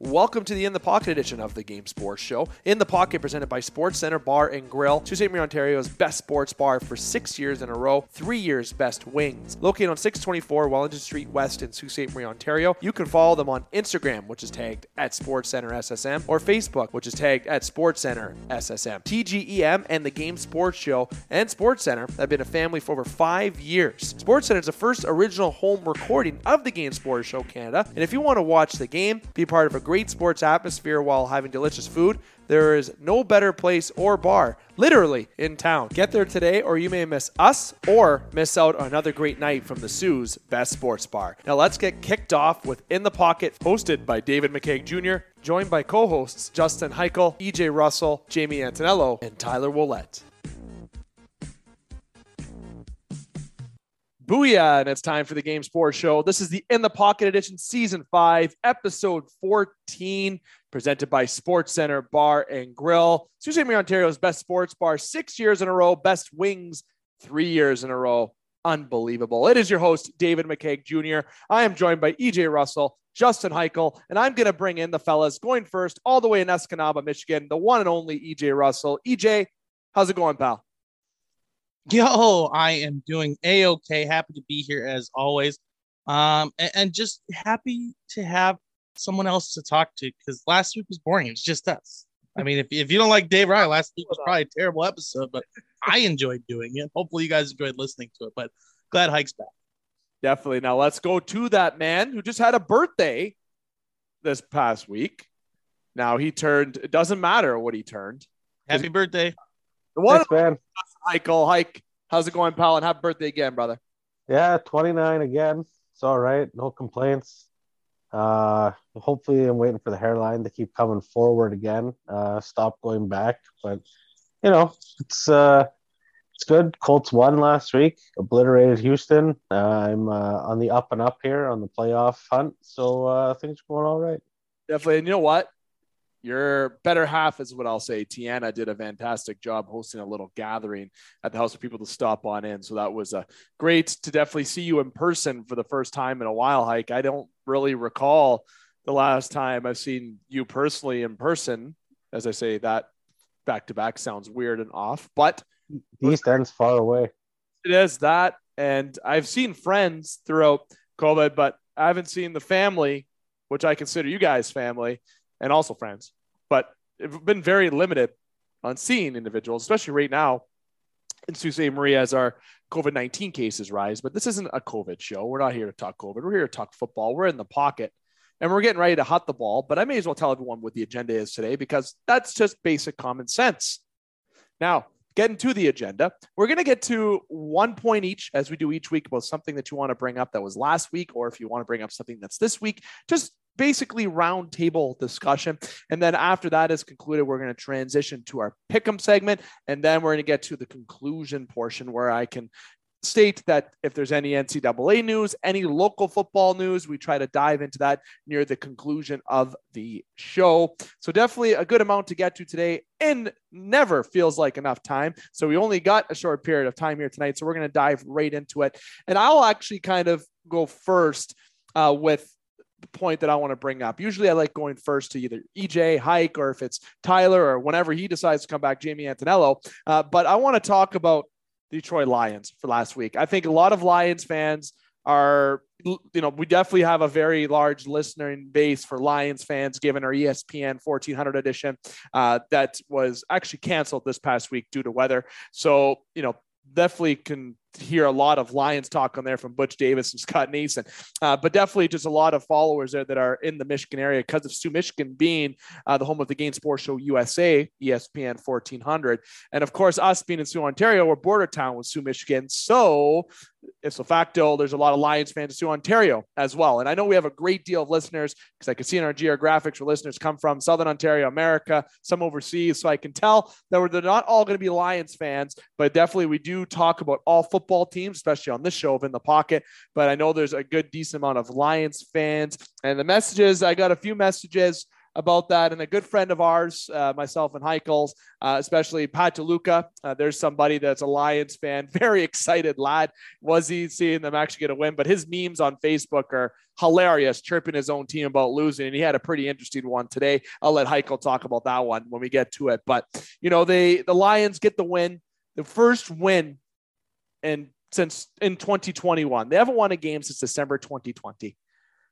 Welcome to the In the Pocket edition of the Game Sports Show. In the Pocket, presented by Sports Center Bar and Grill, Sault. Marie, Ontario's best sports bar for six years in a row, three years best wings. Located on 624 Wellington Street West in Sault Ste. Marie, Ontario. You can follow them on Instagram, which is tagged at Sports Center SSM, or Facebook, which is tagged at Sports Center SSM. TGEM and the Game Sports Show and Sports Center have been a family for over five years. Sports Center is the first original home recording of the Game Sports Show Canada, and if you want to watch the game, be part of a great sports atmosphere while having delicious food, there is no better place or bar, literally, in town. Get there today, or you may miss us or miss out on another great night from the Soo's Best Sports Bar. Now, let's get kicked off with In the Pocket, hosted by David McKeag Jr., joined by co hosts Justin Heichel, EJ Russell, Jamie Antonello, and Tyler Willett. Booyah! And it's time for the Game Sports Show. This is the In the Pocket Edition, Season 5, Episode 14, presented by Sports Center Bar and Grill. Sault Ste. Ontario's best sports bar, six years in a row, best wings, three years in a row. Unbelievable. It is your host, David McKeag Jr. I am joined by EJ Russell, Justin Heichel, and I'm going to bring in the fellas going first, all the way in Escanaba, Michigan, the one and only EJ Russell. EJ, how's it going, pal? Yo, I am doing a okay. Happy to be here as always, um, and, and just happy to have someone else to talk to because last week was boring. It's just us. I mean, if, if you don't like Dave Ryan, last week was probably a terrible episode, but I enjoyed doing it. Hopefully, you guys enjoyed listening to it. But glad Hike's back. Definitely. Now let's go to that man who just had a birthday this past week. Now he turned. It doesn't matter what he turned. Happy birthday. The one Thanks, man. Heichel, Hike, how's it going, pal? And happy birthday again, brother. Yeah, 29 again. It's all right. No complaints. Uh, hopefully, I'm waiting for the hairline to keep coming forward again. Uh, stop going back. But you know, it's uh, it's good. Colts won last week, obliterated Houston. Uh, I'm uh, on the up and up here on the playoff hunt, so uh, things are going all right. Definitely. And you know what? Your better half is what I'll say. Tiana did a fantastic job hosting a little gathering at the house for people to stop on in. So that was uh, great to definitely see you in person for the first time in a while, Hike. I don't really recall the last time I've seen you personally in person. As I say, that back to back sounds weird and off, but The East End's far away. it is that. And I've seen friends throughout COVID, but I haven't seen the family, which I consider you guys family and also friends. But it's been very limited on seeing individuals, especially right now in Sault Ste. Marie as our COVID 19 cases rise. But this isn't a COVID show. We're not here to talk COVID. We're here to talk football. We're in the pocket and we're getting ready to hut the ball. But I may as well tell everyone what the agenda is today because that's just basic common sense. Now, getting to the agenda, we're going to get to one point each as we do each week about something that you want to bring up that was last week, or if you want to bring up something that's this week, just basically roundtable discussion. And then after that is concluded, we're going to transition to our pick'em segment. And then we're going to get to the conclusion portion where I can state that if there's any NCAA news, any local football news, we try to dive into that near the conclusion of the show. So definitely a good amount to get to today and never feels like enough time. So we only got a short period of time here tonight. So we're going to dive right into it. And I'll actually kind of go first uh, with point that I want to bring up. Usually I like going first to either EJ, Hike, or if it's Tyler or whenever he decides to come back, Jamie Antonello. Uh, but I want to talk about Detroit Lions for last week. I think a lot of Lions fans are, you know, we definitely have a very large listening base for Lions fans, given our ESPN 1400 edition uh, that was actually canceled this past week due to weather. So, you know, definitely can hear a lot of Lions talk on there from Butch Davis and Scott Nason, uh, but definitely just a lot of followers there that are in the Michigan area because of Soo, Michigan being uh, the home of the Game Sports Show USA, ESPN 1400. And of course, us being in Soo, Ontario, we're border town with Soo, Michigan. So, if facto, there's a lot of Lions fans to Ontario as well. And I know we have a great deal of listeners because I can see in our geographics where listeners come from Southern Ontario, America, some overseas. So I can tell that we're, they're not all going to be Lions fans, but definitely we do talk about all football teams, especially on this show of In the Pocket. But I know there's a good, decent amount of Lions fans. And the messages, I got a few messages about that. And a good friend of ours, uh, myself and Heichels, uh, especially Pat DeLuca, uh, there's somebody that's a Lions fan, very excited lad. Was he seeing them actually get a win? But his memes on Facebook are hilarious, chirping his own team about losing. And he had a pretty interesting one today. I'll let Heichel talk about that one when we get to it. But you know, they the Lions get the win, the first win and since in 2021. They haven't won a game since December 2020.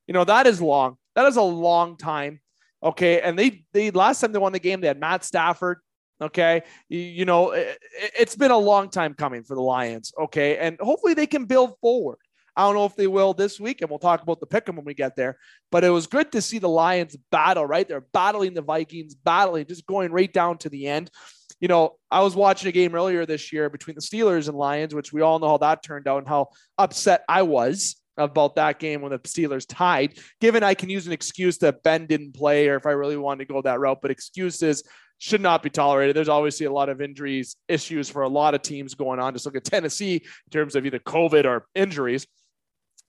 You know, that is long. That is a long time. Okay. And they, they last time they won the game, they had Matt Stafford. Okay. You, you know, it, it's been a long time coming for the Lions. Okay. And hopefully they can build forward. I don't know if they will this week, and we'll talk about the pick 'em when we get there. But it was good to see the Lions battle, right? They're battling the Vikings, battling, just going right down to the end. You know, I was watching a game earlier this year between the Steelers and Lions, which we all know how that turned out and how upset I was about that game when the Steelers tied. Given I can use an excuse that Ben didn't play, or if I really wanted to go that route, but excuses should not be tolerated. There's obviously a lot of injuries issues for a lot of teams going on. Just look at Tennessee in terms of either COVID or injuries.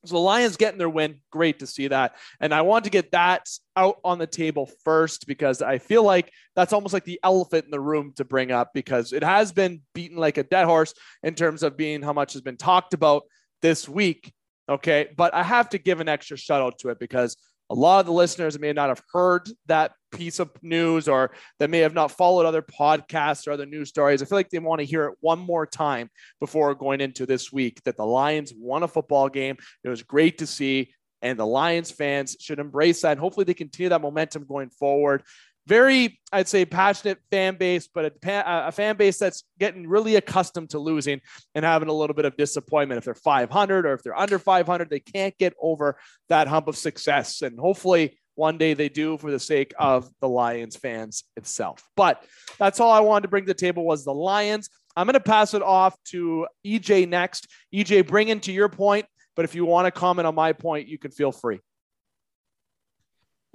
So the Lions getting their win, great to see that. And I want to get that out on the table first because I feel like that's almost like the elephant in the room to bring up because it has been beaten like a dead horse in terms of being how much has been talked about this week. Okay. But I have to give an extra shout out to it because a lot of the listeners may not have heard that piece of news or that may have not followed other podcasts or other news stories. I feel like they want to hear it one more time before going into this week that the Lions won a football game. It was great to see. And the Lions fans should embrace that. And hopefully they continue that momentum going forward very, I'd say, passionate fan base, but a, a, fan base that's getting really accustomed to losing and having a little bit of disappointment. If they're 500 or if they're under 500, they can't get over that hump of success. And hopefully, one day they do for the sake of the Lions fans itself. But that's all I wanted to bring to the table was the Lions. I'm going to pass it off to EJ next. EJ, bring into your point, but if you want to comment on my point, you can feel free.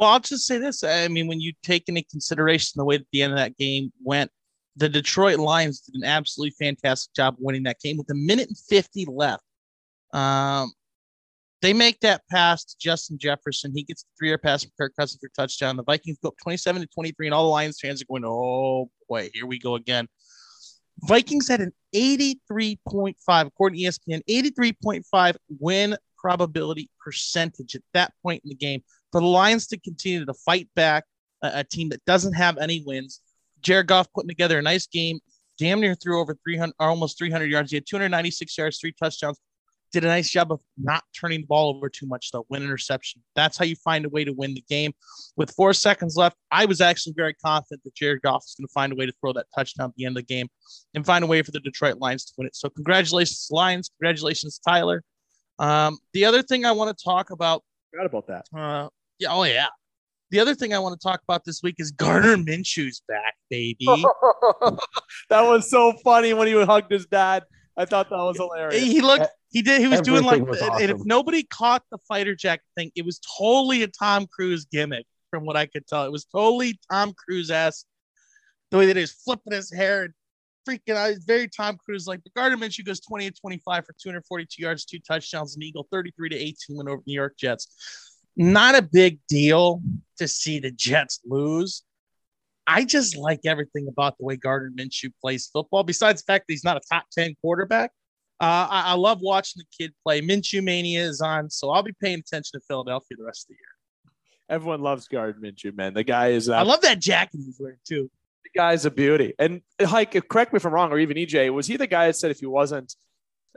Well, I'll just say this. I mean, when you take into consideration the way that the end of that game went, the Detroit Lions did an absolutely fantastic job winning that game with a minute and 50 left. Um, they make that pass to Justin Jefferson. He gets the three-yard pass from Kirk Cousins for touchdown. The Vikings go up 27 to 23, and all the Lions fans are going, "Oh boy, here we go again." Vikings had an 83.5, according to ESPN, 83.5 win probability percentage at that point in the game for the Lions to continue to fight back a, a team that doesn't have any wins. Jared Goff putting together a nice game, damn near threw over 300 or almost 300 yards. He had 296 yards, three touchdowns. Did a nice job of not turning the ball over too much, though. Win interception. That's how you find a way to win the game. With four seconds left, I was actually very confident that Jared Goff was going to find a way to throw that touchdown at the end of the game and find a way for the Detroit Lions to win it. So, congratulations, Lions. Congratulations, Tyler. Um, the other thing I want to talk about. Forgot about that. Uh, yeah, oh yeah. The other thing I want to talk about this week is Gardner Minshew's back, baby. that was so funny when he hugged his dad. I thought that was hilarious. He looked, he did, he was Everything doing like, was awesome. and if nobody caught the fighter jacket thing, it was totally a Tom Cruise gimmick, from what I could tell. It was totally Tom Cruise esque. The way that he was flipping his hair and freaking out. Very Tom Cruise like. But Gardner Minshew goes 20 to 25 for 242 yards, two touchdowns, an Eagle 33 to 18 win over New York Jets not a big deal to see the Jets lose. I just like everything about the way Gardner Minshew plays football. Besides the fact that he's not a top 10 quarterback, uh, I, I, love watching the kid play. Minshew Mania is on, so I'll be paying attention to Philadelphia the rest of the year. Everyone loves Gardner Minshew, man. The guy is. Uh, I love that jacket he's wearing too. The guy's a beauty. And Hike, correct me if I'm wrong, or even EJ, was he the guy that said if he wasn't?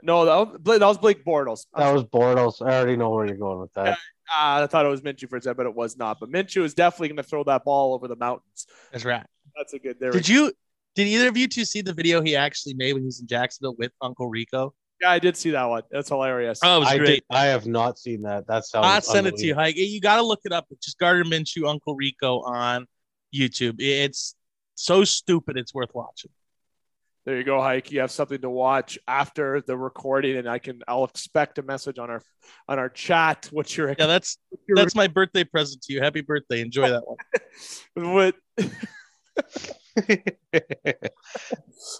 No, that was, that was Blake Bortles. That was Bortles. I already know where you're going with that. Uh, I thought it was Minshew for a second, but it was not. But Minshew is definitely going to throw that ball over the mountains. That's right. That's a good. There did you? Did either of you two see the video he actually made when he was in Jacksonville with Uncle Rico? Yeah, I did see that one. That's hilarious. Oh, it was I great. Did, I have not seen that. That sounds. I'll send it to you, Hike. You got to look it up. Just Gardner Minshew, Uncle Rico on YouTube. It's so stupid. It's worth watching there you go, Hike. You have something to watch after the recording, and I can I'll expect a message on our on our chat. What's your yeah? That's that's my birthday present to you. Happy birthday! Enjoy that one. what?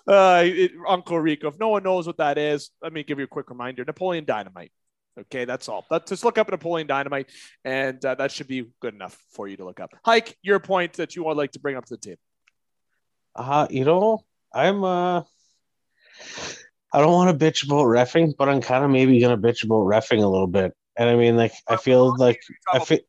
uh, it, Uncle Rico. If no one knows what that is, let me give you a quick reminder. Napoleon Dynamite. Okay, that's all. That, just look up Napoleon Dynamite, and uh, that should be good enough for you to look up. Hike, your point that you would like to bring up to the table. Uh, you know, I'm uh I don't want to bitch about refing, but I'm kind of maybe gonna bitch about refing a little bit. And I mean, like, I feel like I feel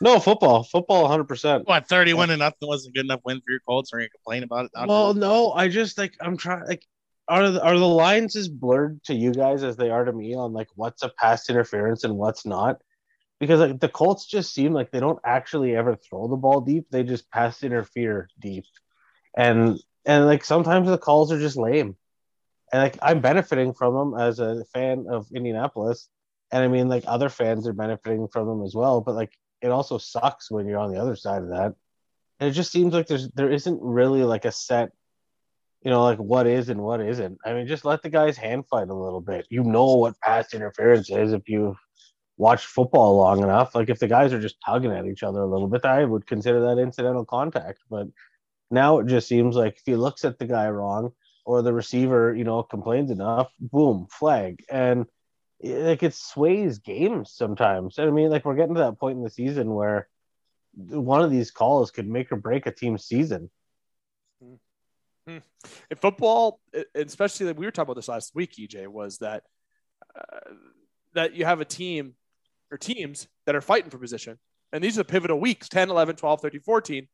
no football, football, 100. percent What 31 and nothing wasn't good enough win for your Colts, or you complain about it? Well, no, I just like I'm trying like are the, are the lines as blurred to you guys as they are to me on like what's a pass interference and what's not? Because like the Colts just seem like they don't actually ever throw the ball deep; they just pass interfere deep, and and like sometimes the calls are just lame and like I'm benefiting from them as a fan of Indianapolis, and I mean like other fans are benefiting from them as well. But like it also sucks when you're on the other side of that, and it just seems like there's there isn't really like a set, you know, like what is and what isn't. I mean, just let the guys hand fight a little bit. You know what pass interference is if you watch football long enough. Like if the guys are just tugging at each other a little bit, I would consider that incidental contact. But now it just seems like if he looks at the guy wrong or the receiver, you know, complains enough, boom, flag. And like it sways games sometimes. I mean, like we're getting to that point in the season where one of these calls could make or break a team's season. In football, especially that we were talking about this last week, EJ, was that uh, that you have a team or teams that are fighting for position. And these are pivotal weeks 10, 11, 12, 13, 14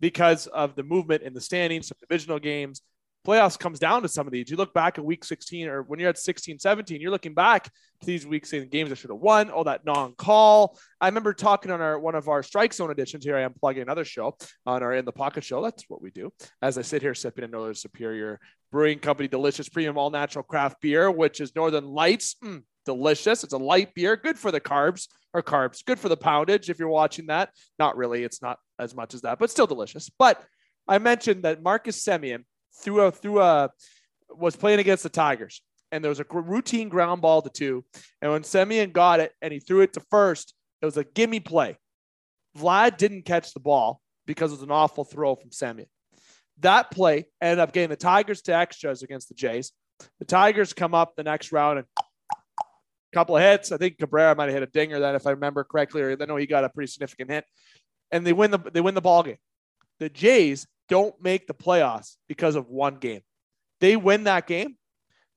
because of the movement in the standings, some divisional games, playoffs comes down to some of these. You look back at week 16 or when you're at 16, 17, you're looking back to these weeks in games that should have won, all that non-call. I remember talking on our one of our strike zone editions. Here I am plugging another show on our in the pocket show. That's what we do. As I sit here sipping another Superior Brewing Company delicious premium all natural craft beer, which is Northern Lights. Mm, delicious. It's a light beer, good for the carbs or carbs, good for the poundage. If you're watching that, not really, it's not as much as that, but still delicious. But I mentioned that Marcus Semien threw a threw a was playing against the Tigers, and there was a routine ground ball to two. And when Semien got it and he threw it to first, it was a gimme play. Vlad didn't catch the ball because it was an awful throw from Semien. That play ended up getting the Tigers to extras against the Jays. The Tigers come up the next round and couple of hits. I think Cabrera might have hit a dinger that if I remember correctly, or I know he got a pretty significant hit. And they win the they win the ball game. The Jays don't make the playoffs because of one game. They win that game,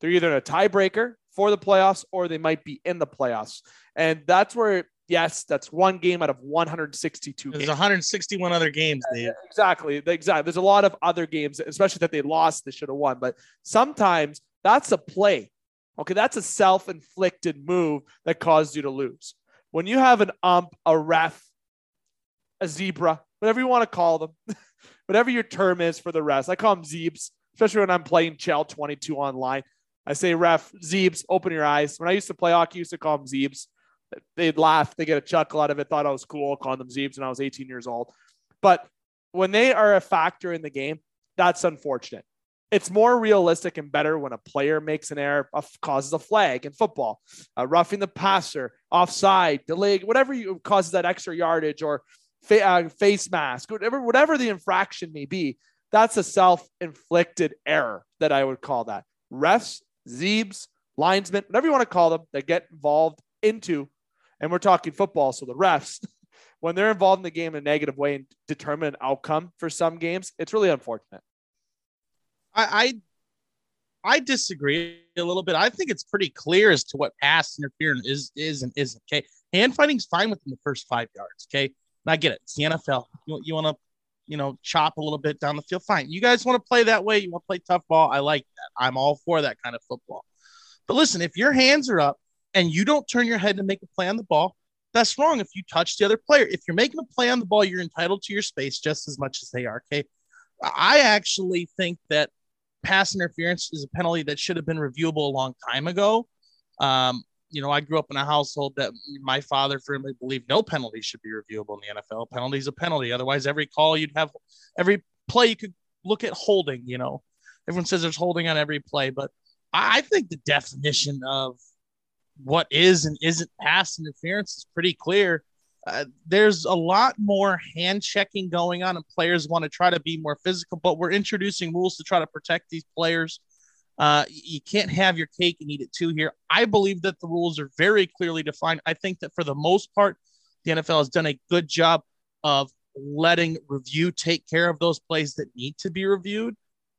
they're either in a tiebreaker for the playoffs or they might be in the playoffs. And that's where, yes, that's one game out of 162 There's games. 161 other games. Exactly. Exactly. There's a lot of other games, especially that they lost, they should have won. But sometimes that's a play. Okay. That's a self inflicted move that caused you to lose. When you have an ump, a ref, a zebra, whatever you want to call them, whatever your term is for the rest. I call them Zeebs, especially when I'm playing Chell 22 online. I say, ref, Zeebs, open your eyes. When I used to play hockey, I used to call them Zeebs. They'd laugh, they get a chuckle out of it, thought I was cool calling them Zeebs when I was 18 years old. But when they are a factor in the game, that's unfortunate. It's more realistic and better when a player makes an error, causes a flag in football, uh, roughing the passer, offside, delay, whatever you causes that extra yardage or fa- uh, face mask, whatever, whatever the infraction may be. That's a self-inflicted error that I would call that. Refs, Zeebs, linesmen, whatever you want to call them, that get involved into, and we're talking football, so the refs, when they're involved in the game in a negative way and determine an outcome for some games, it's really unfortunate. I, I I disagree a little bit. I think it's pretty clear as to what pass interference is is and isn't. Okay, hand fighting's fine within the first five yards. Okay, and I get it. It's the NFL. You, you want to, you know, chop a little bit down the field. Fine. You guys want to play that way. You want to play tough ball. I like that. I'm all for that kind of football. But listen, if your hands are up and you don't turn your head to make a play on the ball, that's wrong if you touch the other player. If you're making a play on the ball, you're entitled to your space just as much as they are. Okay. I actually think that pass interference is a penalty that should have been reviewable a long time ago. Um, you know, I grew up in a household that my father firmly believed no penalty should be reviewable in the NFL. Penalty is a penalty. Otherwise, every call you'd have, every play you could look at holding. You know, everyone says there's holding on every play, but I think the definition of what is and isn't pass interference is pretty clear. Uh, there's a lot more hand checking going on, and players want to try to be more physical, but we're introducing rules to try to protect these players Uh, you can't have your cake and eat it too here. I believe that the rules are very clearly defined. I think that for the most part, the NFL has done a good job of letting review take care of those plays that need to be reviewed.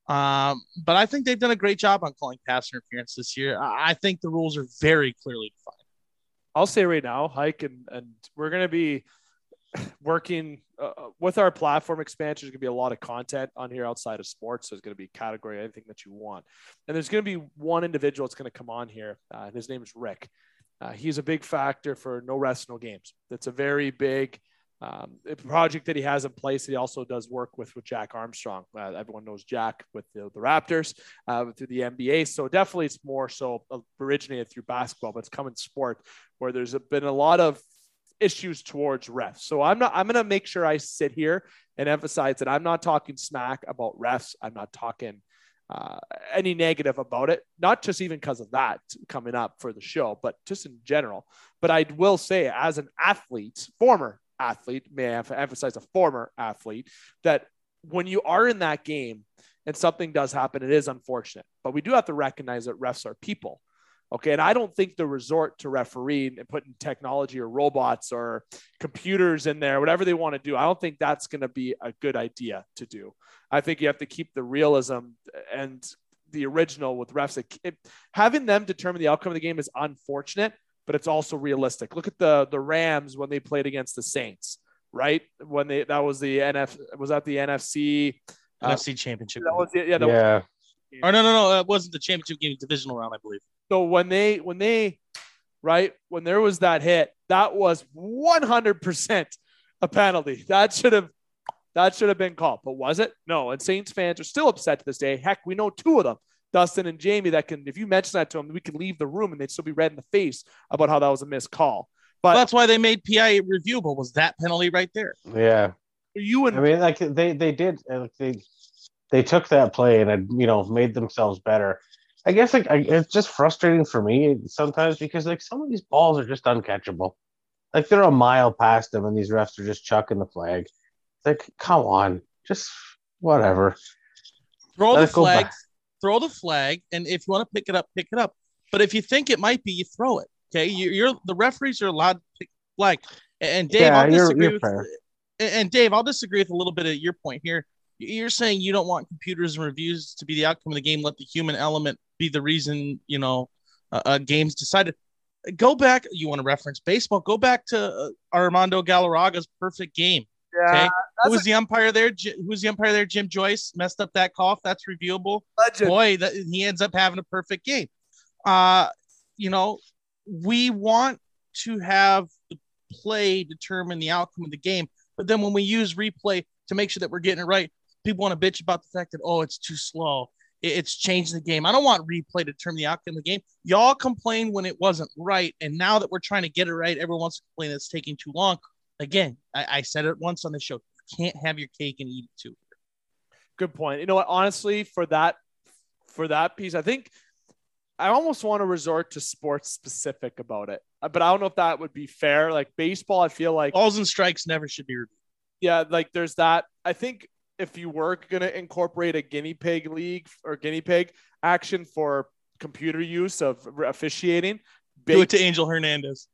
Um, but I think they've done a great job on calling pass interference this year. I think the rules are very clearly defined. I'll say right now, Hike, and and we're gonna be working uh, with our platform expansion. There's gonna be a lot of content on here outside of sports. There's gonna be category anything that you want, and there's gonna be one individual that's gonna come on here, uh, and his name is Rick. Uh, he's a big factor for no rest, no games. That's a very big um, project that he has in place. He also does work with with Jack Armstrong. Uh, everyone knows Jack with the, the Raptors uh, through the NBA. So definitely, it's more so originated through basketball, but it's come in sport where there's been a lot of issues towards refs. So I'm not. I'm going to make sure I sit here and emphasize that I'm not talking smack about refs. I'm not talking. Uh, any negative about it, not just even because of that coming up for the show, but just in general. But I will say, as an athlete, former athlete, may I emphasize a former athlete, that when you are in that game and something does happen, it is unfortunate. But we do have to recognize that refs are people. Okay. And I don't think the resort to refereeing and putting technology or robots or computers in there, whatever they want to do, I don't think that's going to be a good idea to do. I think you have to keep the realism and the original with refs. It, having them determine the outcome of the game is unfortunate, but it's also realistic. Look at the the Rams when they played against the Saints, right? When they that was the NF was that the NFC uh, NFC Championship. That was the, yeah. That yeah. Was, or no, no, no. It wasn't the championship game, divisional round, I believe. So when they when they right when there was that hit, that was 100 percent a penalty. That should have that should have been called, but was it? No. And Saints fans are still upset to this day. Heck, we know two of them Dustin and Jamie that can, if you mention that to them, we can leave the room and they'd still be red in the face about how that was a missed call. But well, that's why they made PI reviewable. Was that penalty right there? Yeah. You and I mean, like they they did they they took that play and had you know made themselves better. I guess like I, it's just frustrating for me sometimes because like some of these balls are just uncatchable. Like they're a mile past them and these refs are just chucking the flag. Like, come on, just whatever. Throw Let the flag throw the flag, and if you want to pick it up, pick it up. But if you think it might be, you throw it. Okay, you, are the referees are allowed to pick flag. And Dave, yeah, I'll disagree you're, you're with. And Dave, I'll disagree with a little bit of your point here. You're saying you don't want computers and reviews to be the outcome of the game. Let the human element be the reason you know a, a game's decided. Go back. You want to reference baseball? Go back to uh, Armando Galarraga's perfect game. Yeah, okay. Who was a- the umpire there? Who was the umpire there? Jim Joyce messed up that call. That's reviewable. Legend. Boy, that, he ends up having a perfect game. Uh, you know, we want to have the play determine the outcome of the game, but then when we use replay to make sure that we're getting it right, people want to bitch about the fact that oh, it's too slow. It's changed the game. I don't want replay to determine the outcome of the game. Y'all complain when it wasn't right, and now that we're trying to get it right, everyone wants to complain that it's taking too long again, I, I said it once on the show. You can't have your cake and eat it too. Good point. You know what? Honestly, for that for that piece, I think I almost want to resort to sports specific about it, uh, but I don't know if that would be fair. Like baseball, I feel like balls and strikes never should be reviewed. Yeah, like there's that. I think if you were going to incorporate a guinea pig league or guinea pig action for computer use of officiating, do it to Angel Hernandez.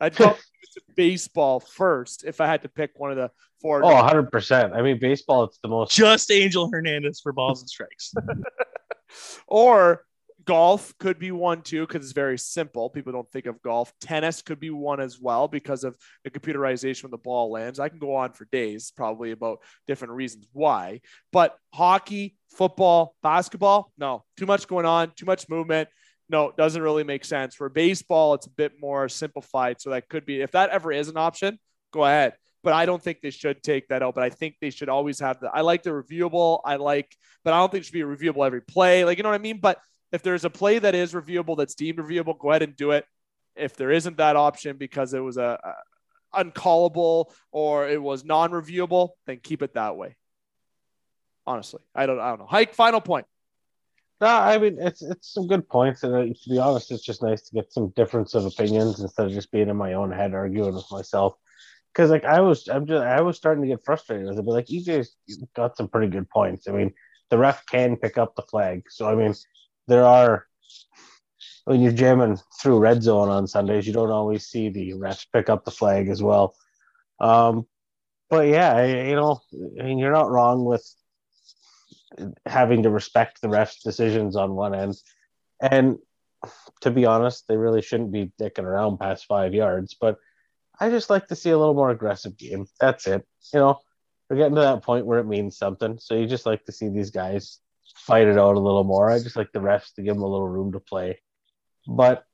I'd go to baseball first if I had to pick one of the four. Oh, 100%. I mean, baseball, it's the most. Just Angel Hernandez for balls and strikes. or golf could be one too because it's very simple. People don't think of golf. Tennis could be one as well because of the computerization when the ball lands. I can go on for days probably about different reasons why. But hockey, football, basketball, no, too much going on, too much movement no, it doesn't really make sense. For baseball, it's a bit more simplified. So that could be, if that ever is an option, go ahead. But I don't think they should take that out. But I think they should always have the, I like the reviewable. I like, but I don't think it should be reviewable every play. Like, you know what I mean? But if there's a play that is reviewable, that's deemed reviewable, go ahead and do it. If there isn't that option because it was a, a uncallable or it was non-reviewable, then keep it that way. Honestly, I don't, I don't know. Hike. Final point. No, I mean it's it's some good points, and uh, to be honest, it's just nice to get some difference of opinions instead of just being in my own head arguing with myself. Because like I was, I'm just I was starting to get frustrated. I was like, EJ's got some pretty good points. I mean, the ref can pick up the flag, so I mean, there are when you're jamming through red zone on Sundays, you don't always see the refs pick up the flag as well. Um, but yeah, you know, I mean, you're not wrong with having to respect the refs' decisions on one end, and to be honest, they really shouldn't be dicking around past five yards. But I just like to see a little more aggressive game. That's it. You know, we're getting to that point where it means something. So you just like to see these guys fight it out a little more. I just like the refs to give them a little room to play. But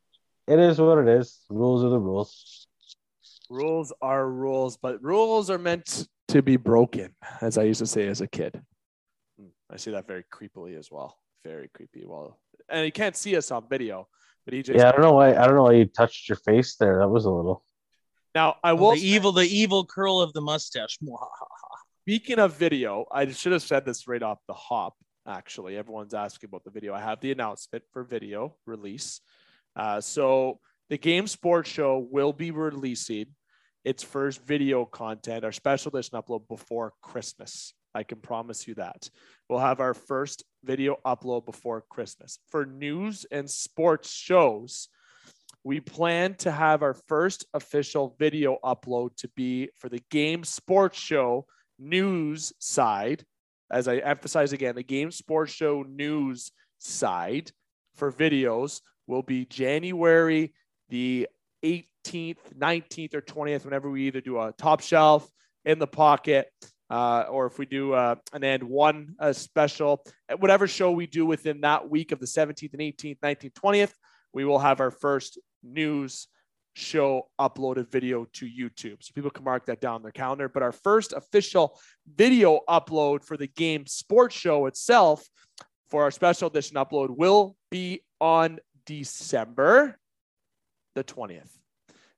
it is what it is. Rules are the rules. Rules are rules, but rules are meant to be broken, as I used to say as a kid. I see that very creepily as well. Very creepy. Well, and you can't see us on video, but EJ. Yeah, I don't know why. I don't know why you touched your face there. That was a little. Now I will. the evil, the evil curl of the mustache. Speaking of video, I should have said this right off the hop. Actually, everyone's asking about the video. I have the announcement for video release. Uh, so the Game Sports Show will be releasing its first video content, our special edition upload before Christmas. I can promise you that. We'll have our first video upload before Christmas. For news and sports shows, we plan to have our first official video upload to be for the Game Sports Show news side. As I emphasize again, the Game Sports Show news side for videos will be January the 18th, 19th, or 20th, whenever we either do a top shelf in the pocket, uh, or if we do uh, an and one uh, special, whatever show we do within that week of the 17th and 18th, 19th, 20th, we will have our first news show uploaded video to YouTube. So people can mark that down their calendar. But our first official video upload for the game sports show itself for our special edition upload will be on December the 20th.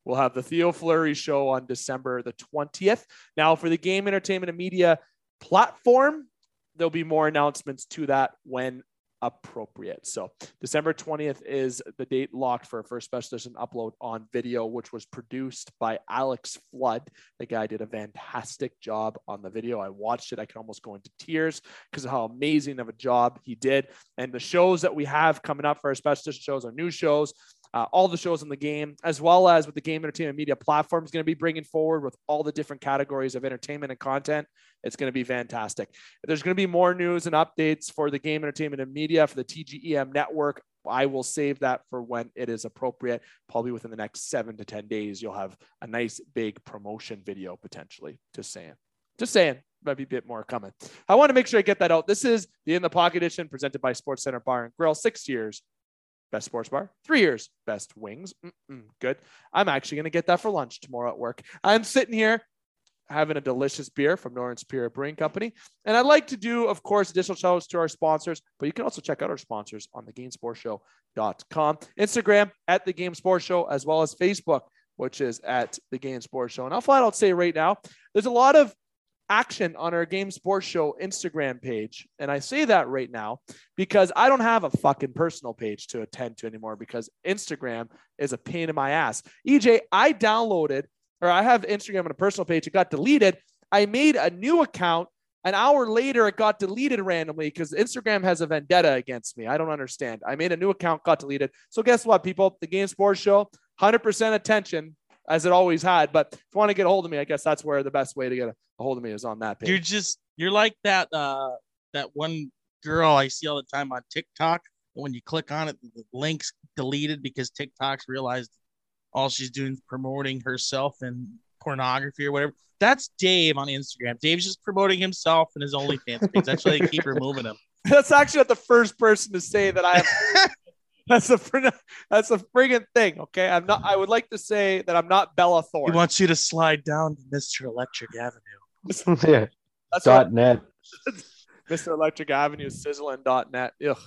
We'll have the Theo Fleury show on December the 20th. Now, for the game entertainment and media platform, there'll be more announcements to that when appropriate. So December 20th is the date locked for a first special edition upload on video, which was produced by Alex Flood. The guy did a fantastic job on the video. I watched it. I can almost go into tears because of how amazing of a job he did. And the shows that we have coming up for our special edition shows are new shows uh, all the shows in the game, as well as with the game entertainment media platform is going to be bringing forward with all the different categories of entertainment and content. It's going to be fantastic. There's going to be more news and updates for the game entertainment and media for the TGEM network. I will save that for when it is appropriate. Probably within the next seven to 10 days, you'll have a nice big promotion video potentially. Just saying. Just saying. Might be a bit more coming. I want to make sure I get that out. This is the In the Pocket edition presented by Sports Center Bar and Grill. Six years Best sports bar, three years. Best wings, Mm-mm, good. I'm actually going to get that for lunch tomorrow at work. I'm sitting here having a delicious beer from Northern Superior Brewing Company. And I'd like to do, of course, additional shout outs to our sponsors, but you can also check out our sponsors on thegamesportshow.com, Instagram at the Game Show, as well as Facebook, which is at the Game Show. And I'll flat out say right now, there's a lot of action on our Game Sports Show Instagram page. And I say that right now because I don't have a fucking personal page to attend to anymore because Instagram is a pain in my ass. EJ, I downloaded or I have Instagram on a personal page. It got deleted. I made a new account. An hour later, it got deleted randomly because Instagram has a vendetta against me. I don't understand. I made a new account, got deleted. So, guess what, people? The Game Sports Show, 100% attention as it always had. But if you want to get a hold of me, I guess that's where the best way to get a hold of me is on that page. You're just you're like that uh that one girl I see all the time on TikTok. When you click on it, the link's deleted because TikTok's realized all she's doing is promoting herself and pornography or whatever. That's Dave on Instagram. Dave's just promoting himself and his OnlyFans page. That's why they keep removing him. That's actually not the first person to say that I have That's a that's a friggin' thing. Okay, I'm not. I would like to say that I'm not Bella Thorne. He wants you to slide down to Mr. Electric Avenue. yeah. That's Dot what, net. Mr. Electric Avenue, sizzling.net. Ugh.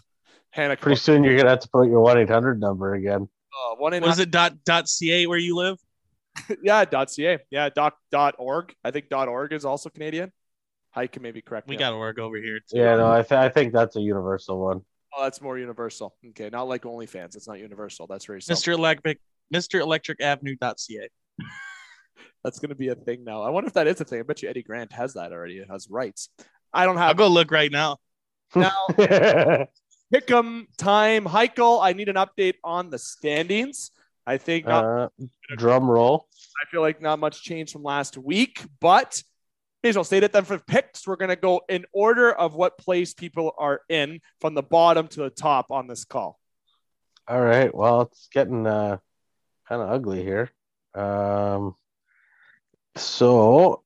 Hannah. Pretty soon you're gonna have to put your one eight hundred number again. Uh, one Was it dot dot ca where you live? yeah, dot ca. Yeah, dot dot org. I think dot org is also Canadian. I can maybe correct. We me got org over here too. Yeah, no, I, th- I think that's a universal one. Oh, that's more universal. Okay, not like OnlyFans. It's not universal. That's very. Mr. Electric Mr. Electric Avenue.ca. That's gonna be a thing now. I wonder if that is a thing. I bet you Eddie Grant has that already. It has rights. I don't have. I'll go look right now. now. Pick'em time. Heichel, I need an update on the standings. I think not, Uh, drum roll. I feel like not much change from last week, but here's I'll state it then for picks. We're gonna go in order of what place people are in from the bottom to the top on this call. All right. Well, it's getting uh, kind of ugly here. Um, so,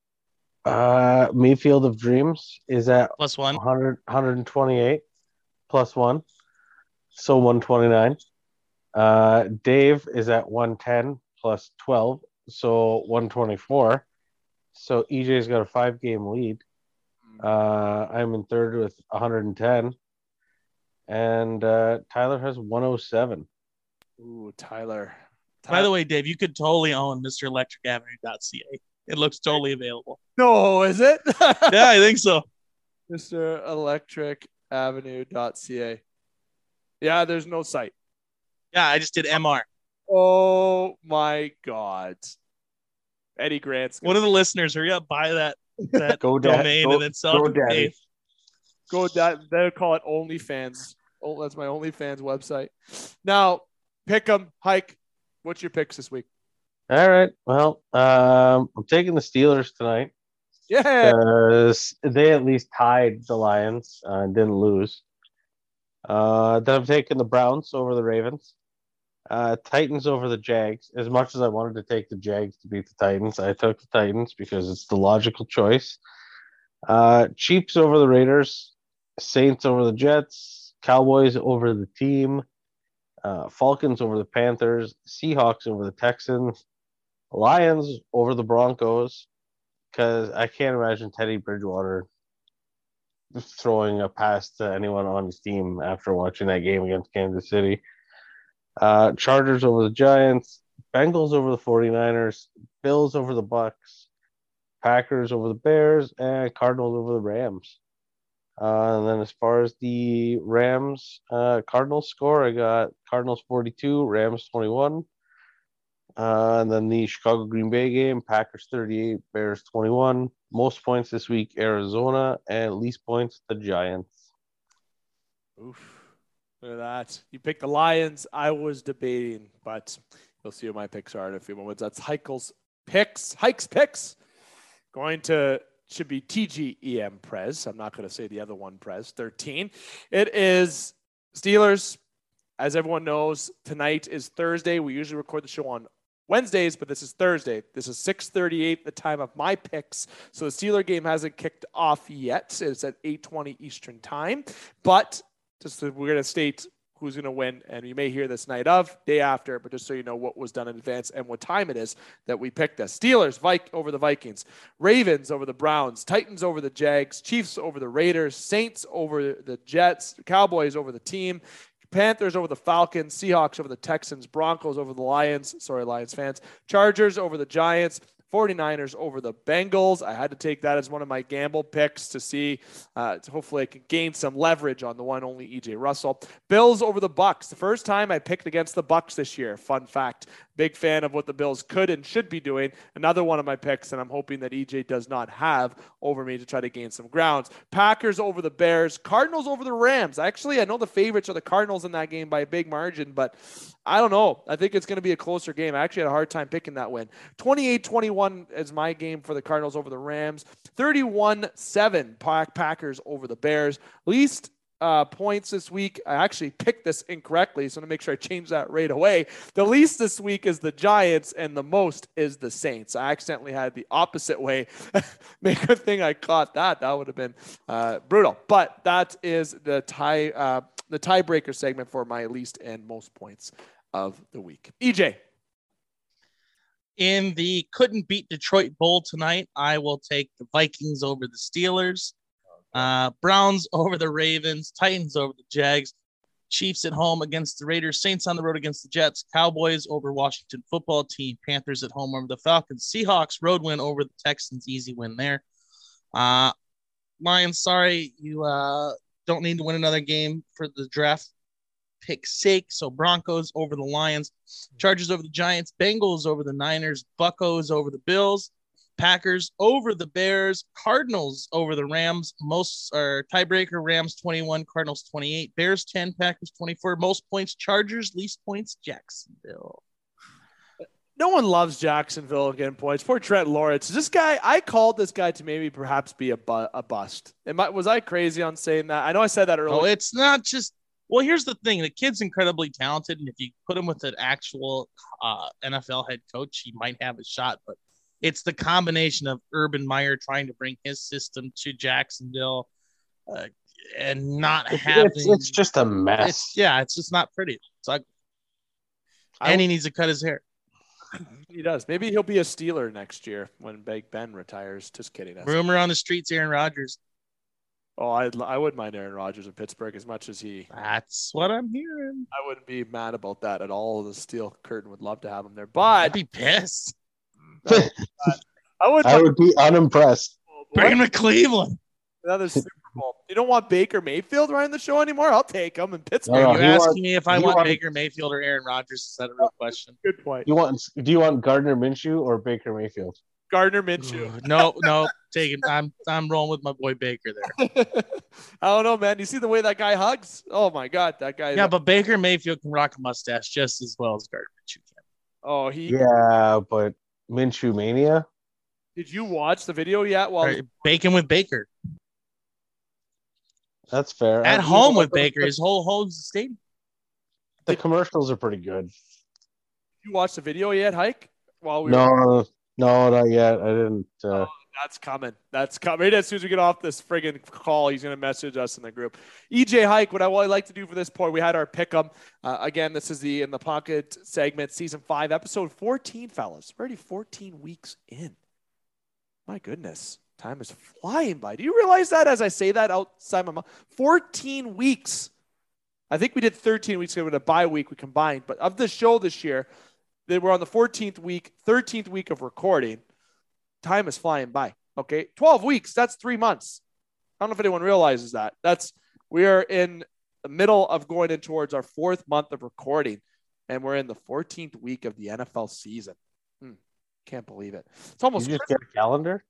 uh, Mayfield of Dreams is at Plus one. 100, 128 plus one, so 129. Uh, Dave is at 110 plus 12, so 124. So EJ's got a five game lead. Uh, I'm in third with 110. And uh, Tyler has 107. Ooh, Tyler. By the way, Dave, you could totally own Mr. MrElectricAvenue.ca. It looks totally available. no, is it? Yeah, I think so. Mr. Electric Avenue.ca. Yeah, there's no site. Yeah, I just did MR. Oh my God. Eddie Grant's One of the listeners, hurry up, buy that that Go da- domain go- and then sell go it to daddy. Go that they'll call it OnlyFans. Oh, that's my OnlyFans website. Now, pick 'em, hike. What's your picks this week? All right. Well, um, I'm taking the Steelers tonight Yeah. because they at least tied the Lions uh, and didn't lose. Uh, then I'm taking the Browns over the Ravens. Uh, Titans over the Jags. As much as I wanted to take the Jags to beat the Titans, I took the Titans because it's the logical choice. Uh, Chiefs over the Raiders. Saints over the Jets. Cowboys over the team. Uh, Falcons over the Panthers. Seahawks over the Texans. Lions over the Broncos because I can't imagine Teddy Bridgewater throwing a pass to anyone on his team after watching that game against Kansas City. Uh, Chargers over the Giants, Bengals over the 49ers, Bills over the Bucks, Packers over the Bears, and Cardinals over the Rams. Uh, and then as far as the Rams uh, Cardinals score, I got Cardinals 42, Rams 21. Uh, and then the Chicago Green Bay game, Packers 38, Bears 21. Most points this week, Arizona, and least points, the Giants. Oof. Look at that. You picked the Lions. I was debating, but you'll see what my picks are in a few moments. That's Heichel's picks. Hike's picks. Going to should be TGEM Prez. I'm not going to say the other one, Prez. 13. It is Steelers. As everyone knows, tonight is Thursday. We usually record the show on Wednesdays, but this is Thursday. This is 6:38, the time of my picks. So the Steeler game hasn't kicked off yet. It's at 8:20 Eastern time, but just so we're going to state who's going to win, and you may hear this night of, day after, but just so you know what was done in advance and what time it is that we picked us. Steelers Vik over the Vikings, Ravens over the Browns, Titans over the Jags, Chiefs over the Raiders, Saints over the Jets, Cowboys over the team. Panthers over the Falcons, Seahawks over the Texans, Broncos over the Lions. Sorry, Lions fans. Chargers over the Giants, 49ers over the Bengals. I had to take that as one of my gamble picks to see. Uh, to hopefully, I can gain some leverage on the one only EJ Russell. Bills over the Bucks. The first time I picked against the Bucks this year. Fun fact. Big fan of what the Bills could and should be doing. Another one of my picks, and I'm hoping that EJ does not have over me to try to gain some grounds. Packers over the Bears. Cardinals over the Rams. Actually, I know the favorites are the Cardinals in that game by a big margin, but I don't know. I think it's going to be a closer game. I actually had a hard time picking that win. 28 21 is my game for the Cardinals over the Rams. 31 7 Packers over the Bears. Least uh, points this week. I actually picked this incorrectly, so I'm to make sure I change that right away. The least this week is the Giants, and the most is the Saints. I accidentally had the opposite way. Make a thing I caught that. That would have been uh, brutal. But that is the tie, uh, the tiebreaker segment for my least and most points of the week. EJ. In the couldn't beat Detroit Bowl tonight, I will take the Vikings over the Steelers, uh, Browns over the Ravens, Titans over the Jags, Chiefs at home against the Raiders, Saints on the road against the Jets, Cowboys over Washington football team, Panthers at home over the Falcons, Seahawks road win over the Texans, easy win there. Uh, Lions, sorry, you uh, don't need to win another game for the draft pick sake. So Broncos over the Lions, Chargers over the Giants, Bengals over the Niners, Buckos over the Bills, Packers over the Bears, Cardinals over the Rams, most or tiebreaker Rams 21, Cardinals 28, Bears 10, Packers 24, most points Chargers, least points Jacksonville. No one loves Jacksonville again points. Poor Trent Lawrence. This guy, I called this guy to maybe perhaps be a, bu- a bust. Am I, was I crazy on saying that? I know I said that earlier. Oh, it's not just. Well, here's the thing: the kid's incredibly talented, and if you put him with an actual uh, NFL head coach, he might have a shot. But it's the combination of Urban Meyer trying to bring his system to Jacksonville, uh, and not having. It's, it's just a mess. It's, yeah, it's just not pretty. It's ugly. I and he needs to cut his hair. He does. Maybe he'll be a Steeler next year when Big Ben retires. Just kidding. That's Rumor on the streets: Aaron Rodgers. Oh, I I wouldn't mind Aaron Rodgers in Pittsburgh as much as he. That's what I'm hearing. I wouldn't be mad about that at all. The Steel Curtain would love to have him there, but I'd be pissed. I would. I would be unimpressed. Bring him to Cleveland. Another Super Bowl. You don't want Baker Mayfield running the show anymore? I'll take him in Pittsburgh. No, Are no, you he asking wants- me if I he want Baker Mayfield or Aaron Rodgers? Is that a real question? Good point. You want? Do you want Gardner Minshew or Baker Mayfield? Gardner Minshew. no, no, take it. I'm I'm rolling with my boy Baker there. I don't know, man. You see the way that guy hugs? Oh my god, that guy. Yeah, but Baker Mayfield can rock a mustache just as well as Gardner Minshew can. oh, he. Yeah, but Minshew mania. Did you watch the video yet? While All right, Bacon with Baker That's fair. at Uh, home with Baker. His whole whole stadium. The commercials are pretty good. you watched the video yet, Hike? While we were No, no, not yet. I didn't. Uh, That's coming. That's coming. As soon as we get off this friggin' call, he's going to message us in the group. EJ Hike, what I would like to do for this point, we had our pick 'em. Uh, again, this is the In the Pocket segment, season five, episode 14, fellas. We're already 14 weeks in. My goodness. Time is flying by. Do you realize that as I say that outside my mouth? 14 weeks. I think we did 13 weeks ago with a bye week we combined, but of the show this year, they were on the 14th week, 13th week of recording time is flying by. Okay. 12 weeks. That's three months. I don't know if anyone realizes that. That's, we are in the middle of going in towards our fourth month of recording, and we're in the 14th week of the NFL season. Hmm. Can't believe it. It's did almost, you just get a calendar?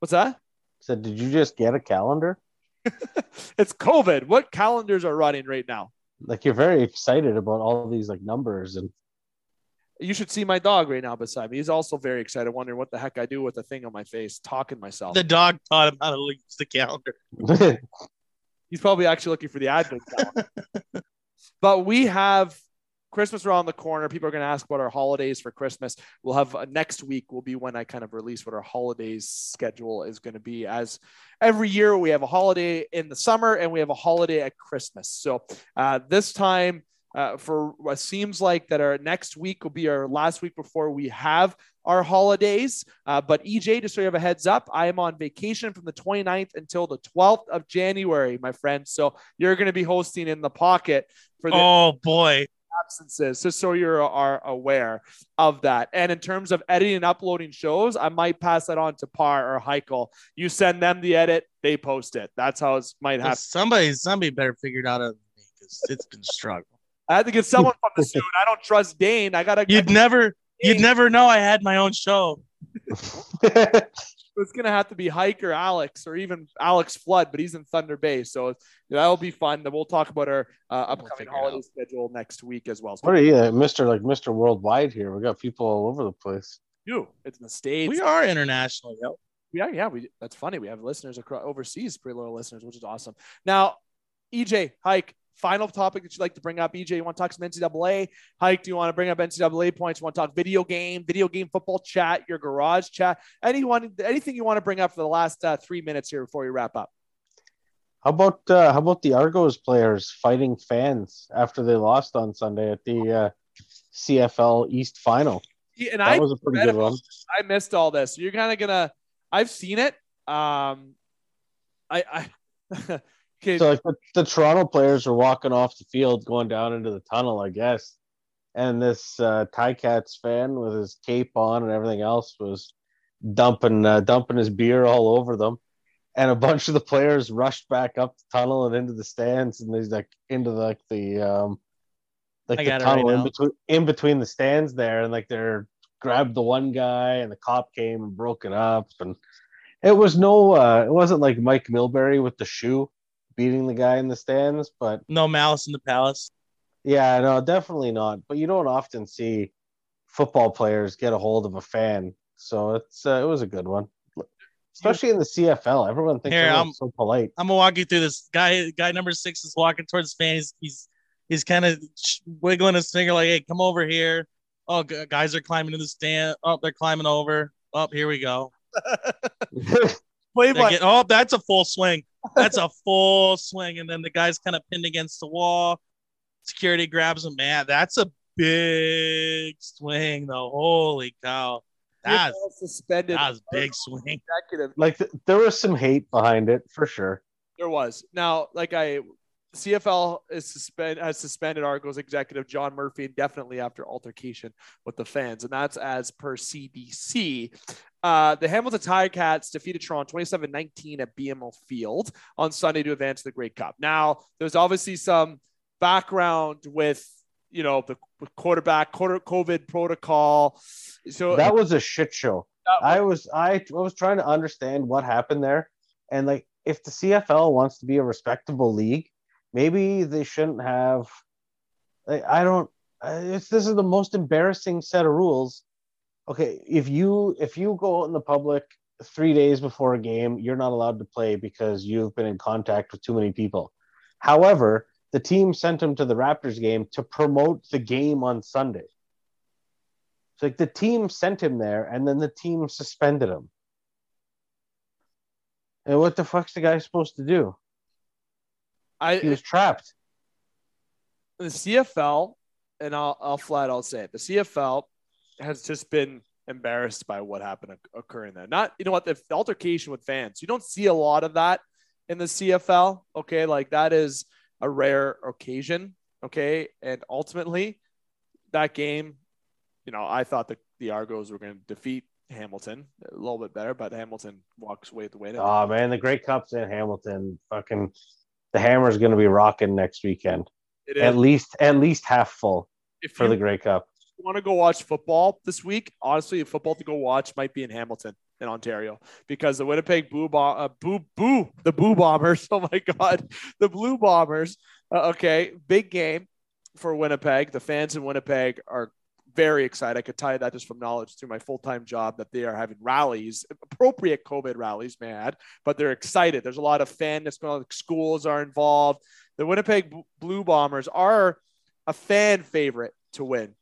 what's that? Said, did you just get a calendar? it's COVID. What calendars are running right now? Like you're very excited about all these like numbers and You should see my dog right now beside me. He's also very excited, wondering what the heck I do with a thing on my face, talking myself. The dog taught him how to use the calendar. He's probably actually looking for the advent calendar. but we have Christmas around the corner. People are going to ask what our holidays for Christmas. We'll have uh, next week will be when I kind of release what our holidays schedule is going to be. As every year we have a holiday in the summer and we have a holiday at Christmas. So uh, this time. Uh, for what seems like that our next week will be our last week before we have our holidays. Uh, but EJ, just so you have a heads up, I am on vacation from the 29th until the 12th of January, my friend. So you're going to be hosting in the pocket for the Oh boy. absences, just so you are aware of that. And in terms of editing and uploading shows, I might pass that on to Par or Heichel. You send them the edit, they post it. That's how it might happen. Somebody somebody better figure it out other than me because it's been a struggle. I had to get someone from the suit. I don't trust Dane. I gotta. You'd never you'd never know I had my own show. it's gonna have to be Hike or Alex or even Alex Flood, but he's in Thunder Bay, so that'll be fun. Then we'll talk about our uh, upcoming figure it holiday out. schedule next week as well. So what are you, Mister? Like Mister Worldwide here? We got people all over the place. you, it's in the states. We are international, yo. Yeah, yeah. We that's funny. We have listeners across overseas, pretty loyal listeners, which is awesome. Now, EJ Hike. Final topic that you'd like to bring up, EJ? You want to talk some NCAA? Hike, do you want to bring up NCAA points? You want to talk video game, video game football chat, your garage chat? Anyone, anything you want to bring up for the last uh, three minutes here before we wrap up? How about uh, how about the Argos players fighting fans after they lost on Sunday at the uh, CFL East Final? And That I was a pretty good one. I missed all this. You're kind of gonna. I've seen it. Um, I, I So like the, the Toronto players were walking off the field, going down into the tunnel, I guess. And this uh, Ticats fan with his cape on and everything else was dumping uh, dumping his beer all over them. And a bunch of the players rushed back up the tunnel and into the stands, and there's like into like the um like I the tunnel right in between in between the stands there, and like they're grabbed the one guy, and the cop came and broke it up. And it was no, uh, it wasn't like Mike Milbury with the shoe beating the guy in the stands, but No malice in the palace. yeah, no, definitely not. But you don't often see football players get a hold of a fan, so it's uh, it was a good one, especially in the CFL. Everyone thinks Here, everyone's so polite. I'm gonna walk you through this. Guy, guy number six is walking towards the fan. He's he's, he's kind of wiggling his finger like, "Hey, come over here." Oh, guys are climbing to the stand. Oh, they're climbing over. Oh, here we go. Play They're get- oh, that's a full swing. That's a full swing, and then the guy's kind of pinned against the wall. Security grabs him. Man, that's a big swing, though. Holy cow, that's suspended. that was big swing. executive. like th- there was some hate behind it for sure. There was now, like I, CFL is suspend has suspended Argos executive John Murphy indefinitely after altercation with the fans, and that's as per CBC. Uh, the Hamilton Ticats defeated Toronto 27-19 at BMO Field on Sunday to advance to the Grey Cup. Now, there's obviously some background with you know the quarterback quarter COVID protocol. So That was a shit show. I was I was trying to understand what happened there, and like if the CFL wants to be a respectable league, maybe they shouldn't have. Like, I don't. this is the most embarrassing set of rules. Okay, if you if you go out in the public three days before a game, you're not allowed to play because you've been in contact with too many people. However, the team sent him to the Raptors game to promote the game on Sunday. It's like the team sent him there, and then the team suspended him. And what the fuck's the guy supposed to do? I He was trapped. the CFL, and I'll, I'll flat out say it, the CFL has just been embarrassed by what happened occurring there. Not, you know what, the altercation with fans, you don't see a lot of that in the CFL. Okay. Like that is a rare occasion. Okay. And ultimately, that game, you know, I thought the, the Argos were going to defeat Hamilton a little bit better, but Hamilton walks away with the win. Oh man, the Grey Cup's in Hamilton. Fucking the Hammer's is gonna be rocking next weekend. It At least at least half full If for you the Grey Cup. want to go watch football this week, honestly, football to go watch might be in Hamilton in Ontario because the Winnipeg Boo Bomb, uh, Boo Boo, the Boo Bombers. Oh my God, the Blue Bombers. Uh, okay, big game for Winnipeg. The fans in Winnipeg are very excited. I could tell you that just from knowledge through my full time job that they are having rallies, appropriate COVID rallies, may I add, but they're excited. There's a lot of fanness going on. Like schools are involved. The Winnipeg Blue Bombers are a fan favorite to win,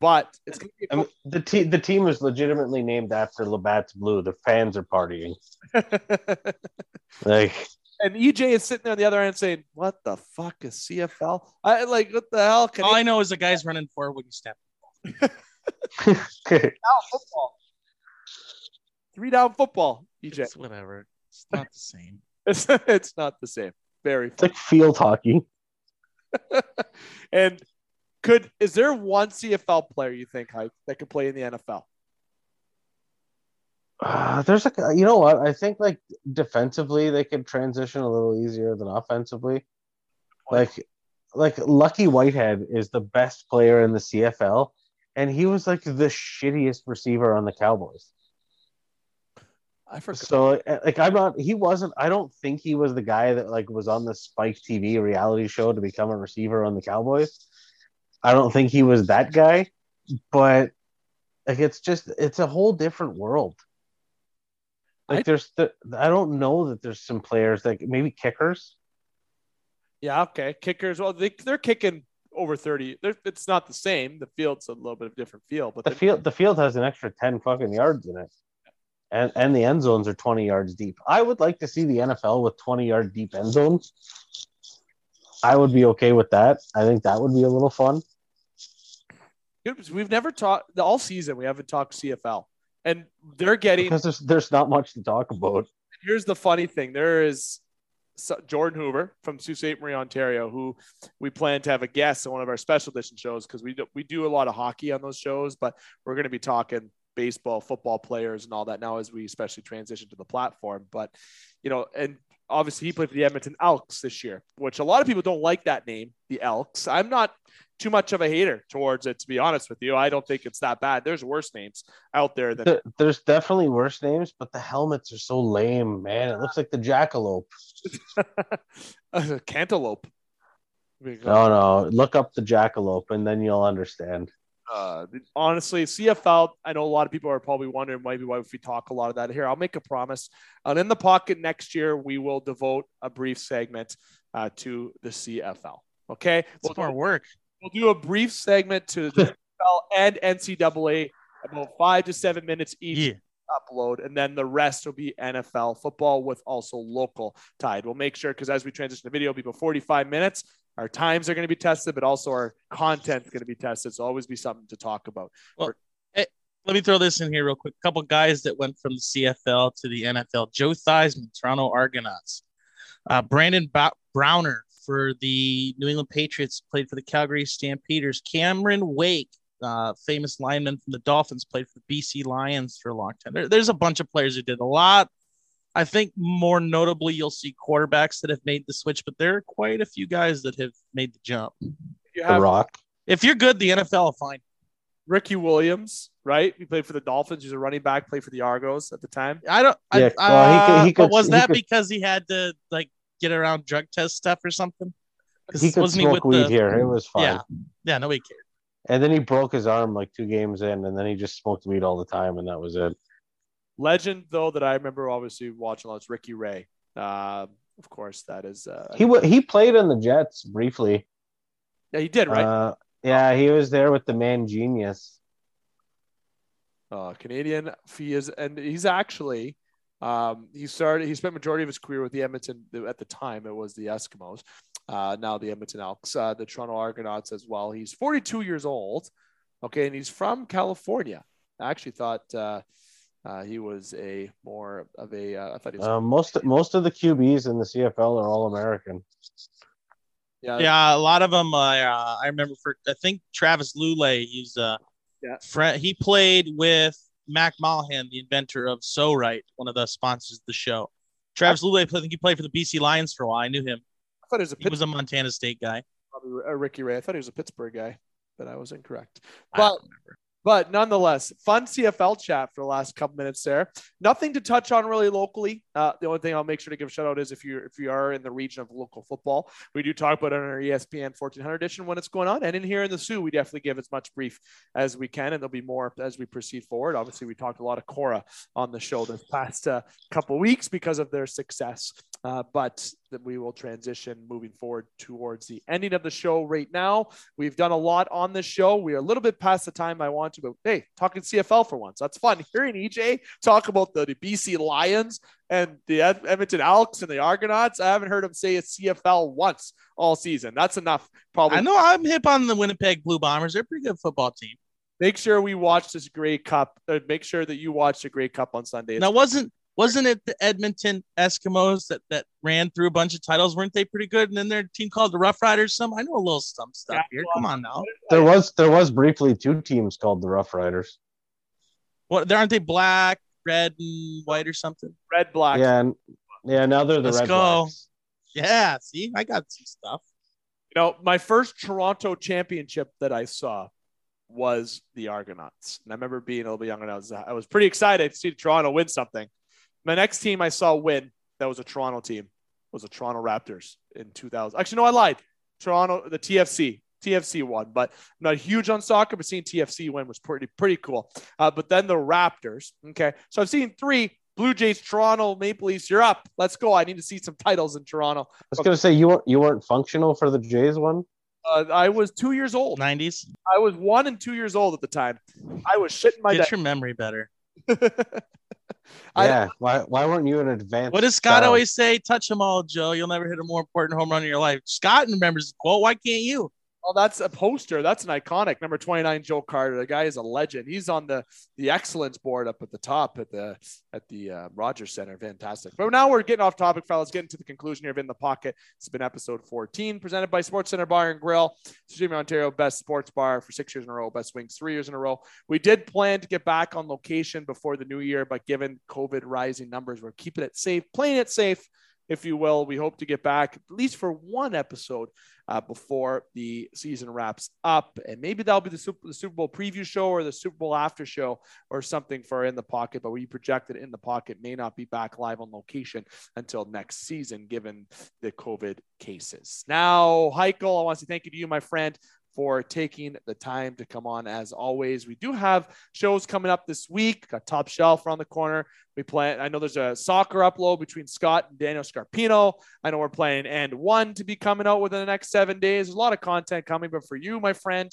but it's going to I mean, the team the team is legitimately named after Labatt's Blue. The fans are partying. Like and EJ is sitting there on the other end saying, "What the fuck is CFL? I like what the hell? Can All I know is the guy's running forward when you step. Down football, three down football, EJ. It's whatever. It's not the same. It's, it's not the same. Very it's like field hockey. and could is there one CFL player you think Hype, that could play in the NFL? Uh, there's like you know what I think like defensively they could transition a little easier than offensively. Like like Lucky Whitehead is the best player in the CFL, and he was like the shittiest receiver on the Cowboys. I forgot. So uh, like I'm not he wasn't I don't think he was the guy that like was on the Spike TV reality show to become a receiver on the Cowboys. I don't think he was that guy, but like it's just it's a whole different world. Like I- there's the, I don't know that there's some players like maybe kickers. Yeah, okay. Kickers, well, they, they're kicking over 30. It's not the same. The field's a little bit of different field, but The field the field has an extra 10 fucking yards in it. And and the end zones are 20 yards deep. I would like to see the NFL with 20 yard deep end zones. I would be okay with that. I think that would be a little fun. we've never talked all season. We haven't talked CFL, and they're getting because there's there's not much to talk about. here's the funny thing there is jordan hoover from sault ste. Marie ontario who we plan to have a guest on one of our special edition shows because we do, we do a lot of hockey on those shows but we're going to be talking baseball football players and all that now as we especially transition to the platform. But you know and obviously he played for the edmonton elks this year which a lot of people don't like that name the elks i'm not too much of a hater towards it, to be honest with you. I don't think it's that bad. There's worse names out there than There- There's definitely worse names, but the helmets are so lame, man. It looks like the jackalope. Uh, cantaloupe. No, no. Look up the jackalope and then you'll understand. Uh, honestly, CFL. I know a lot of people are probably wondering maybe why if we talk a lot of that here. I'll make a promise. And in the pocket next year, we will devote a brief segment uh, to the CFL. Okay, It's more work. We'll do a brief segment to the NFL and NCAA, about five to seven minutes each Yeah. upload, and then the rest will be NFL football with also local tied. We'll make sure because as we transition to video, it'll be about 45 minutes. Our times are going to be tested, but also our content is going to be tested. So always be something to talk about. Well, Let me throw this in here real quick. A couple guys that went from the CFL to the NFL. Joe Theismann, Toronto Argonauts. Uh, Brandon ba- Browner for the New England Patriots played for the Calgary Stampeders. Cameron Wake, uh, famous lineman from the Dolphins, played for the BC Lions for a long time. There, there's a bunch of players who did a lot. I think more notably, you'll see quarterbacks that have made the switch, but there are quite a few guys that have made the jump. You The Rock. If you're good, the NFL will find. Ricky Williams, right? He played for the Dolphins. He's a running back, played for the Argos at the time. I don't. Yeah, I, well, he could- uh, he but could- was he that could- because he had to like get around drug test stuff or something? He could wasn't smoke weed the- here. It was fine. Yeah, yeah, nobody cared. And then he broke his arm like two games in, and then he just smoked weed all the time, and that was it. Legend, though, that I remember obviously watching a lot is Ricky Ray. Uh, of course, that is. Uh, He wa he played in the Jets briefly. yeah, he did, right? Uh, yeah, he was there with the man genius. uh, Canadian. He is, and he's actually um, he started. He spent majority of his career with the Edmonton. At the time, it was the Eskimos. Uh, now the Edmonton Elks, uh, the Toronto Argonauts as well. He's 42 years old. Okay, and he's from California. I actually thought uh, uh, he was a more of a. Uh, I thought he was. Uh, most most of the QBs in the CFL are all American. yeah, Yeah, a lot of them. Uh, uh, I remember for I think Travis Lulay. He's uh, Yeah. friend. He played with Mac Mollahan, the inventor of So Right, one of the sponsors of the show. Travis Lulay, I think he played for the BC Lions for a while. I knew him. I thought he was a He was a Montana State guy. uh, Ricky Ray. I thought he was a Pittsburgh guy, but I was incorrect. But don't remember. But nonetheless, fun CFL chat for the last couple minutes there. Nothing to touch on really locally. Uh, the only thing I'll make sure to give a shout out is if you if you are in the region of local football, we do talk about it on our ESPN 1400 edition when it's going on, and in here in the Soo, we definitely give as much brief as we can, and there'll be more as we proceed forward. Obviously, we talked a lot of Korah on the show this past uh, couple weeks because of their success, uh, but that we will transition moving forward towards the ending of the show right now. We've done a lot on this show. We are a little bit past the time I want to, but hey, talking CFL for once. That's fun. Hearing EJ talk about the, the BC Lions and the Ed- Edmonton Elks and the Argonauts, I haven't heard him say it's CFL once all season. That's enough. Probably I know I'm hip on the Winnipeg Blue Bombers. They're a pretty good football team. make sure we watch this Grey Cup. Uh, make sure that you watch the Grey Cup on Sunday. Now wasn't wasn't it the Edmonton Eskimos that that ran through a bunch of titles? Weren't they pretty good? And then their team called the Rough Riders. Some I know a little some stuff Yeah, here. Come on now. There was there was briefly two teams called the Rough Riders. What? Aren't they black, red, and white or something? Red Black. Yeah, and, yeah. Now they're the Let's Red go. Blacks. Yeah. See, I got some stuff. You know, my first Toronto championship that I saw was the Argonauts. And I remember being a little bit younger and I was I was pretty excited to see Toronto win something. My next team I saw win, that was a Toronto team, was the Toronto Raptors in 2000. Actually, no, I lied. Toronto, the TFC. TFC won, but I'm not huge on soccer, but seeing TFC win was pretty pretty cool. Uh, but then the Raptors. Okay, so I've seen three Blue Jays, Toronto Maple Leafs. You're up. Let's go. I need to see some titles in Toronto. I was gonna say you weren't you weren't functional for the Jays one. Uh, I was two years old. Nineties. I was one and two years old at the time. I was shitting my Get dick. your memory better. Yeah. Why why weren't you an advanced? What does Scott child? always say? Touch them all, Joe. You'll never hit a more important home run in your life. Scott remembers the quote. Why can't you? Well, that's a poster. That's an iconic number 29, Joe Carter. The guy is a legend. He's on the the excellence board up at the top at the at the uh, Rogers Center. Fantastic. But now we're getting off topic, fellas. Getting to the conclusion here of in the pocket. It's been episode 14, presented by Sports Center Bar and Grill, Streaming Ontario, best sports bar for six years in a row, best wings three years in a row. We did plan to get back on location before the new year, but given COVID rising numbers, we're keeping it safe, playing it safe. If you will. We hope to get back at least for one episode uh, before the season wraps up. And maybe that'll be the Super, the Super Bowl preview show or the Super Bowl after show or something for In the Pocket. But we projected In the Pocket may not be back live on location until next season, given the COVID cases. Now, Heichel, I want to say thank you to you, my friend, for taking the time to come on as always. We do have shows coming up this week. Got Top Shelf around the corner. We play. I know there's a soccer upload between Scott and Daniel Scarpino. I know we're playing and one to be coming out within the next seven days. There's a lot of content coming, but for you, my friend,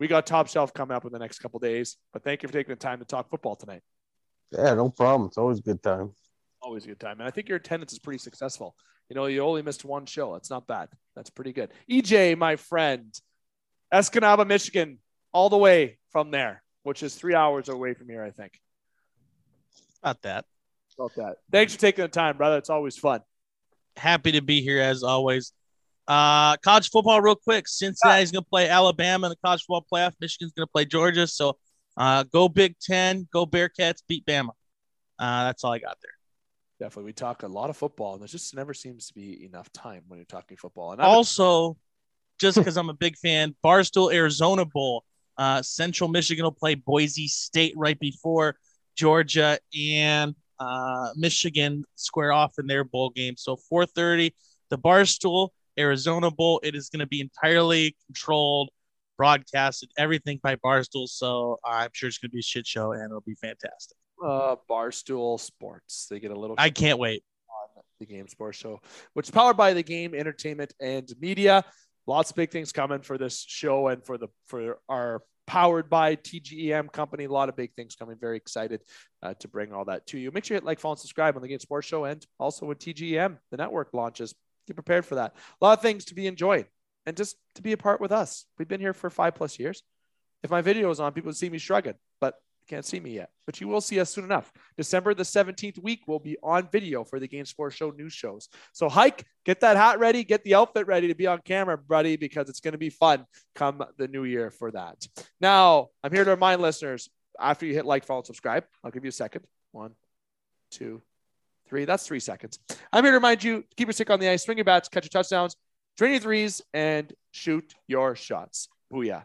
we got Top Shelf coming up in the next couple days. But thank you for taking the time to talk football tonight. Yeah, no problem. It's always a good time. Always a good time. And I think your attendance is pretty successful. You know, you only missed one show. That's not bad. That's pretty good. EJ, my friend, Escanaba, Michigan, all the way from there, which is three hours away from here, I think. About that. About that. Thanks for taking the time, brother. It's always fun. Happy to be here as always. Uh, college football, real quick. Cincinnati's going to play Alabama in the college football playoff. Michigan's going to play Georgia. So uh, go Big Ten, go Bearcats, beat Bama. Uh, that's all I got there. Definitely. We talk a lot of football, and there just never seems to be enough time when you're talking football. And also, just because I'm a big fan. Barstool Arizona Bowl. Uh, Central Michigan will play Boise State right before Georgia and uh, Michigan square off in their bowl game. So 4:30, the Barstool Arizona Bowl. It is going to be entirely controlled, broadcasted, everything by Barstool. So I'm sure it's going to be a shit show and it'll be fantastic. Uh, Barstool Sports. They get a little. I can't wait. On the Game Sports Show, which is powered by the Game Entertainment and Media lots of big things coming for this show and for the for our powered by TGEM company. A lot of big things coming. Very excited uh, to bring all that to you. Make sure you hit like, follow, and subscribe on the Game Sports Show and also when TGEM, the network launches. Get prepared for that. A lot of things to be enjoyed and just to be a part with us. We've been here for five plus years. If my video is on, people see me shrugging, can't see me yet, but you will see us soon enough. December the 17th week will be on video for the Game Sports Show news shows. So, hike, get that hat ready, get the outfit ready to be on camera, buddy, because it's going to be fun come the new year for that. Now, I'm here to remind listeners after you hit like, follow, subscribe, I'll give you a second. One, two, three. That's three seconds. I'm here to remind you keep your stick on the ice, swing your bats, catch your touchdowns, train your threes, and shoot your shots. Booyah.